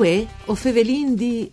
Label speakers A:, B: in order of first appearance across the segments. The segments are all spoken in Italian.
A: Uè, o fevelin di...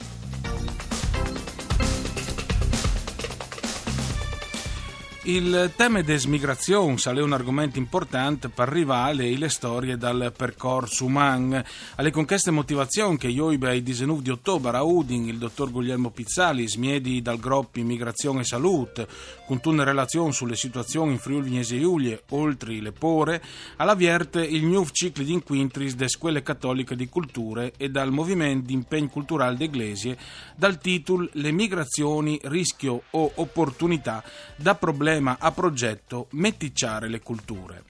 B: Il tema des migrazioni è un argomento importante per arrivare alle storie dal percorso umano. Alle conquiste motivazioni che io il 19 di ottobre a Udin il dottor Guglielmo Pizzali smiedi dal gruppo Immigrazione e Salute con una relazione sulle situazioni in Friuli Venezia Giulia oltre le pore, all'avvierte il nuovo ciclo di inquintris de scuole cattoliche di culture e dal movimento di impegno culturale d'Eglesie dal titolo Le migrazioni, rischio o opportunità da problemi problema a progetto Meticciare le culture.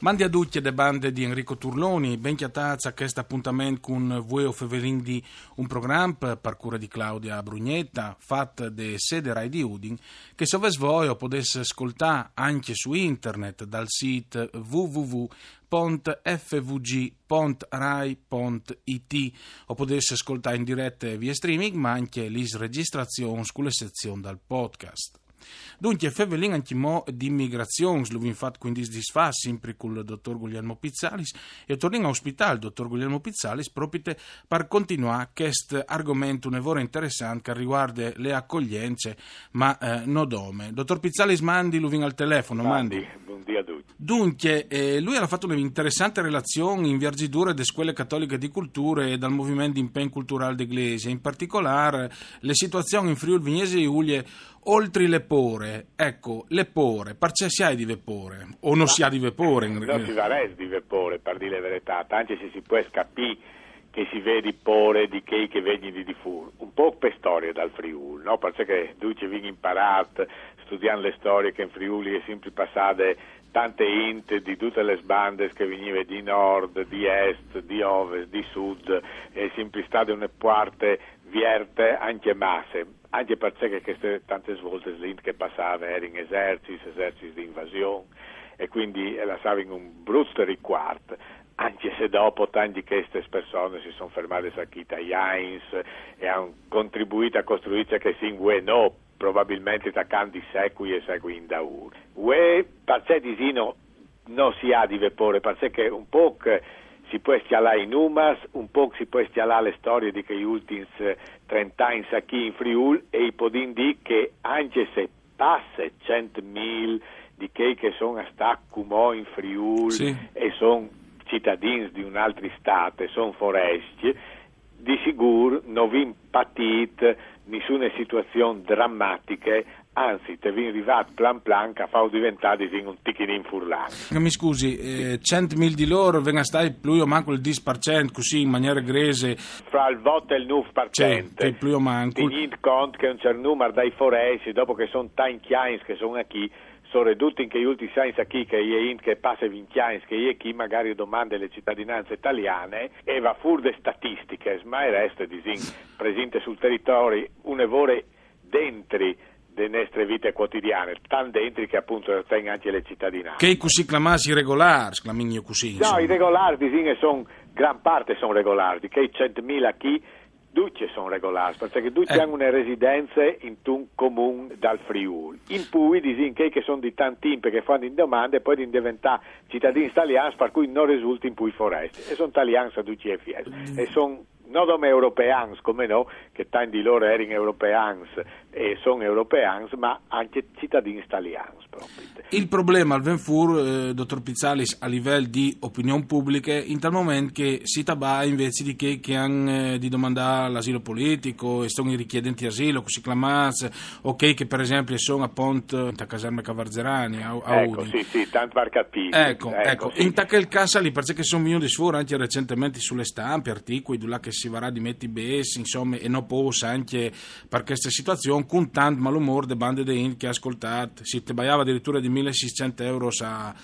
B: Mandi a tutti le bande di Enrico Turloni, ben chiatazza a questo appuntamento con voi Fevelin di un programma per cura di Claudia Brugnetta, fatto da sede Rai di Udin, che se voi potesse ascoltare anche su internet dal sito www.fvg.rai.it o potesse ascoltare in diretta via streaming, ma anche le registrazioni sulle sezioni dal podcast. Dunque, Fevelin anche mo di immigrazione, lo infatti quindi disfa sempre con il dottor Guglielmo Pizzalis e torniamo a ospitare dottor Guglielmo Pizzalis proprio per continuare questo argomento un'evora interessante che riguarda le accoglienze, ma eh, no dome. Dottor Pizzalis, mandi lui al telefono, mandi.
C: mandi. Buongiorno a tutti.
B: Dunque, eh, lui ha fatto un'interessante relazione in viaggiatura delle scuole cattoliche di culture e dal movimento di impegno culturale d'Eglesia, in particolare le situazioni in Friuli Vignese e Giulia oltre le pore. Ecco, le pore, perché si ha di vapore o non si ha di vapore?
C: Non si va di vapore, per dire la verità, anche se si può capire che si vede pore di che che vedi di fur. Un po' per storia dal Friuli, no? Perché tu ci vieni imparato studiando le storie che in Friuli è sempre passate tante int di tutte le sbande che venivano di nord, di est, di ovest, di sud, e sempre state una parte vierte anche masse, anche perché queste tante svolte l'int che passava erano eserciti, eserciti di invasione, e quindi lasciavano un brutto riquarto anche se dopo tante queste persone si sono fermate a Kita Jains e hanno contribuito a costruire che si no, probabilmente taccando secoli e secoli in daur. Ue, perché disino non si ha di vapore, perché un po' si può stialare i numeri, un po' si può stialare le storie di gli ultimi 30 anni qui in Friul e i podin di che anche se passa 100.000 di che, che sono a stacco in Friul sì. e sono cittadini di un altro stato, sono foresti, di sicuro non vi patite nessuna situazione drammatica anzi te vi arrivato plan plan che fa diventare un ticchino furlano
B: mi scusi eh, 100.000 di loro vengono stati più o manco il 10% così in maniera grese.
C: Fra il voto e il 9%
B: sì, più o manco.
C: Tenete conto che un certo numero dai foresti dopo che sono tanti anni che sono qui sono ridotti in che gli ultimi senza chi che è in che passa vinchiani che è chi magari domanda le cittadinanze italiane e va fur de statistiche ma il resto è disin presente sul territorio un'evore dentri delle nostre vite quotidiane, tan dentro che appunto tengono anche le cittadinanze.
B: Che così chiamasi regolari, sclamigno così.
C: No, i regolari sono, gran parte sono regolari, che i 100.000 chi tutti sono regolari, perché tutti eh. hanno una residenza in un comune dal Friuli. In cui dicono che sono di tanti che fanno in domande e poi di diventare cittadini italiani per cui non risulta in cui foresti. E sono italiani a tutti i mm. E sono non come europeans, come no, che tanti di loro erano europeans e sono europeans, ma anche cittadini italiani.
B: Il problema al Venfur, eh, dottor Pizzalis, a livello di opinione pubblica, in tal momento che si tabà invece di che, che hanno eh, di domandare l'asilo politico e sono i richiedenti asilo, così chiamati, o che, che per esempio sono appunto in caserme Cavarzerani, a, a
C: ecco, Udi. sì, sì, tanto per capire.
B: Ecco, ecco, ecco sì. in quel caso lì, perché sono venuti di sforo anche recentemente sulle stampe, articoli, là che si varrà di metti bessi, insomma, e non possa anche per questa situazione, con tanto malumore de bande di in che ascoltate, si te baiava addirittura di 1600 euro a,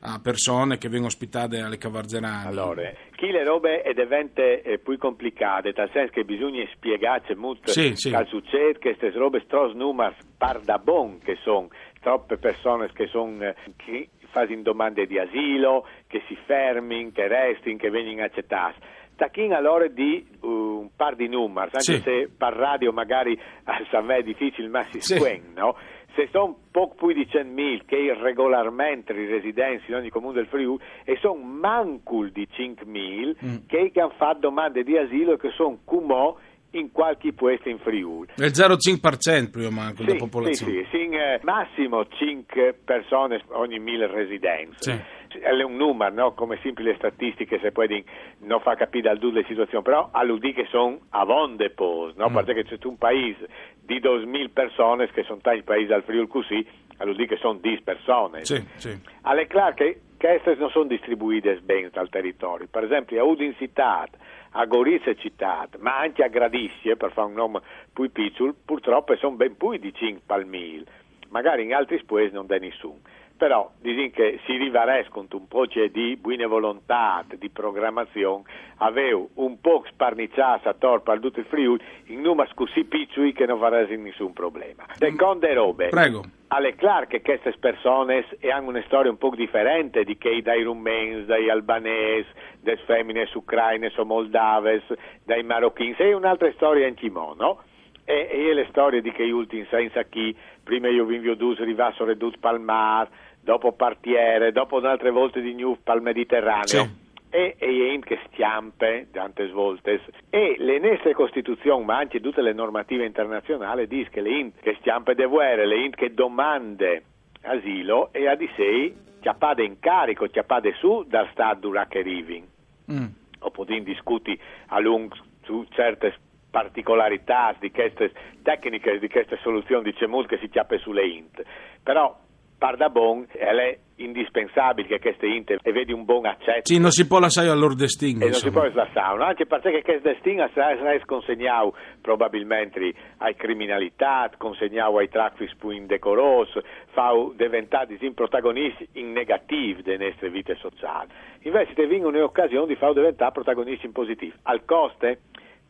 B: a persone che vengono ospitate alle Cavarzerane.
C: Allora, chi le robe è divente eh, più complicate, nel senso che bisogna spiegarci molto sì, sì. che succede, che queste robe stros numeri par da bon che sono, troppe persone che sono... Eh, fanno domande di asilo, che si fermino, che restino, che vengano accettati Tachin allora di uh, un par di numeri, anche sì. se per radio magari a me è difficile, ma si sì. Squen, no? se sono poco più di 100.000 che regolarmente residenti in ogni comune del Friuli e sono mancul di 5.000 mm. che hanno fatto domande di asilo e che sono cumò in qualche puesto in Friuli.
B: È il 0,5% più o meno della popolazione.
C: Sì, sì, sì eh, massimo 5 persone ogni 1000 residenti. Sì. È un numero, no? come semplici statistiche se poi non fa capire dal tutto le situazioni, però all'UDI che sono a vonde pos, no? Mm. perché c'è un paese di 2000 persone, che sono tanti paesi al Friuli così, all'UDI che sono 10 persone.
B: Sì, sì.
C: Alle clar che queste non sono distribuite bene dal territorio, per esempio a Udin città a Gorizia città, ma anche a Gradisce, per fare un nome più piccolo, purtroppo sono ben più di 5 palmil, magari in altri paesi non c'è nessuno. Però dicono che si rivarescono un po' di buone volontà, di programmazione, avevo un po' sparniciato a torpo al tutto il Friuli in numeri così piccoli che non farà nessun problema. Seconde robe.
B: Prego
C: alle clar che queste persone hanno una storia un po' differente di che dai rumeni, dai albanesi, dalle femmine ucraine o moldaves, dai marocchini, è un'altra storia in timone, no? E, e le storie di che ultimi senza chi, prima io vi invio dus rivasso redut palmar, dopo partiere, dopo altre volte di New pal Mediterraneo. Sì e, e che stiampe tante svolte e le nostre costituzioni ma anche tutte le normative internazionali dicono che le int che stiampe de guerre le int che domande asilo e a di sé chiappade in carico chiappade su dal stato durante arrivi mm. o discutere a lungo su certe particolarità di queste tecniche di queste soluzioni dice molto che si chiappe sulle int però par da bon è indispensabile che queste inter e vedi un buon accetto.
B: Sì, non si può lasciare al loro destino.
C: E non si può lasciare, anche perché questo destino sarà consegnato probabilmente ai criminalità, consegnato ai traffici più indecorosi, fa diventare protagonisti in negativo delle nostre vite sociali. Invece ti vengono un'occasione di far diventare protagonisti in positivo, al coste,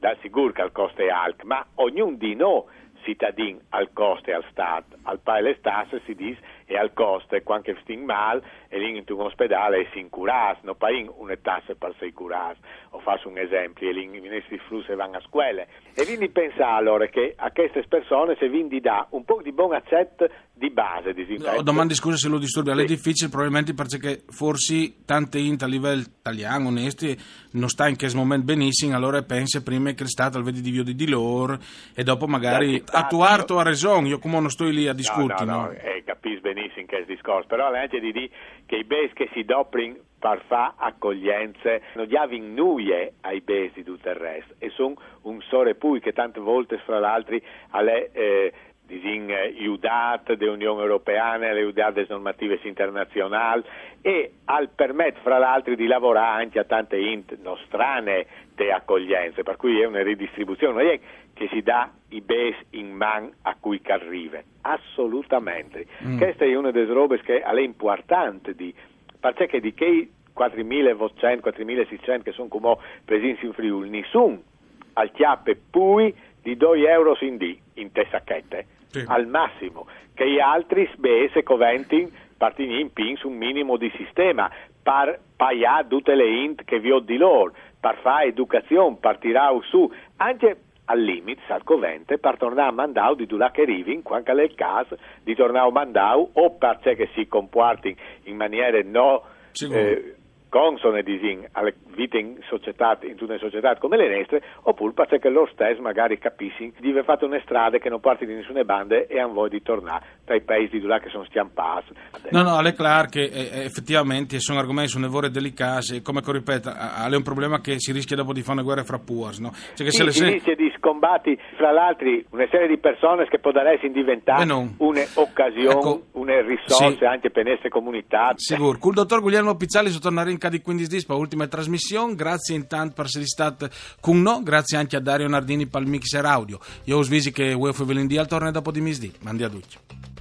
C: dal sicuro che al coste è alto, ma ognuno di noi cittadin al coste al Stato, al paese tasse si dice e al coste, quando sting mal e lì in un ospedale si incuras, non paghi una tassa per sei curas, o faccio un esempio, e lì i ministri flussi vanno a scuole. E quindi pensa allora che a queste persone se vi dà un po' di buon accetto di base. Di
B: no, domandi scusa se lo disturbi, sì. è difficile probabilmente perché forse tante int a livello italiano, onesti, non sta in questo momento benissimo, allora pensa prima che il Stato al vedi di via di loro e dopo magari attuare a ragione, io come non sto lì a discutere.
C: No, no, no, eh, capisco benissimo questo discorso, però la legge di dire che i bes che si doprin per fare accoglienze non diavano nuie ai bes di tutto il resto e sono un sore pui che tante volte fra l'altro alle eh, disin IUDAT dell'Unione Europea, le IUDAT normative internazionali e al permettere fra l'altro di lavorare anche a tante int nostrane di accoglienze, per cui è una ridistribuzione, non è che si dà i bes in man a cui arriva, assolutamente. Mm. Questa è una delle robe che è importante, di, perché di che 4.500, 4.600 che sono come presenti in Friuli, nessuno al chiappe pui di 2 euro in di in te sacchette sì. al massimo, che gli altri spese coventi partiti in pins un minimo di sistema per pagare tutte le int che vi ho di loro, per fare educazione, partirà su, anche al limite, al covente, per tornare a Mandau di due che arrivi, quando è il caso di tornare a Mandau o perché si comporti in maniera no... Eh, consone disin, alle vite in società, in tutte le società come le nostre, oppure perché loro stessi magari capiscono di aver fatto una strada che non parte di nessuna bande e hanno voglia di tornare tra i paesi di là che sono stiampati.
B: No, no, chiaro che eh, effettivamente sono argomenti, sono nevore delicati, come ripeto, è un problema che si rischia dopo di fare una guerra fra puas, no?
C: Cioè sì, si se... rischia di scombatti fra l'altro una serie di persone che potrebbero diventare un'occasione, ecco, una risorsa sì. anche per le nostre comunità.
B: Sicuro. Col dottor Guglielmo Pizzali sono tornare in di 15 dis per l'ultima trasmissione. Grazie intanto per essere stato con noi. Grazie anche a Dario Nardini per il mixer audio. Io us visi che UEFA Velindì al torneo dopo di misdì. Mandi a tutti.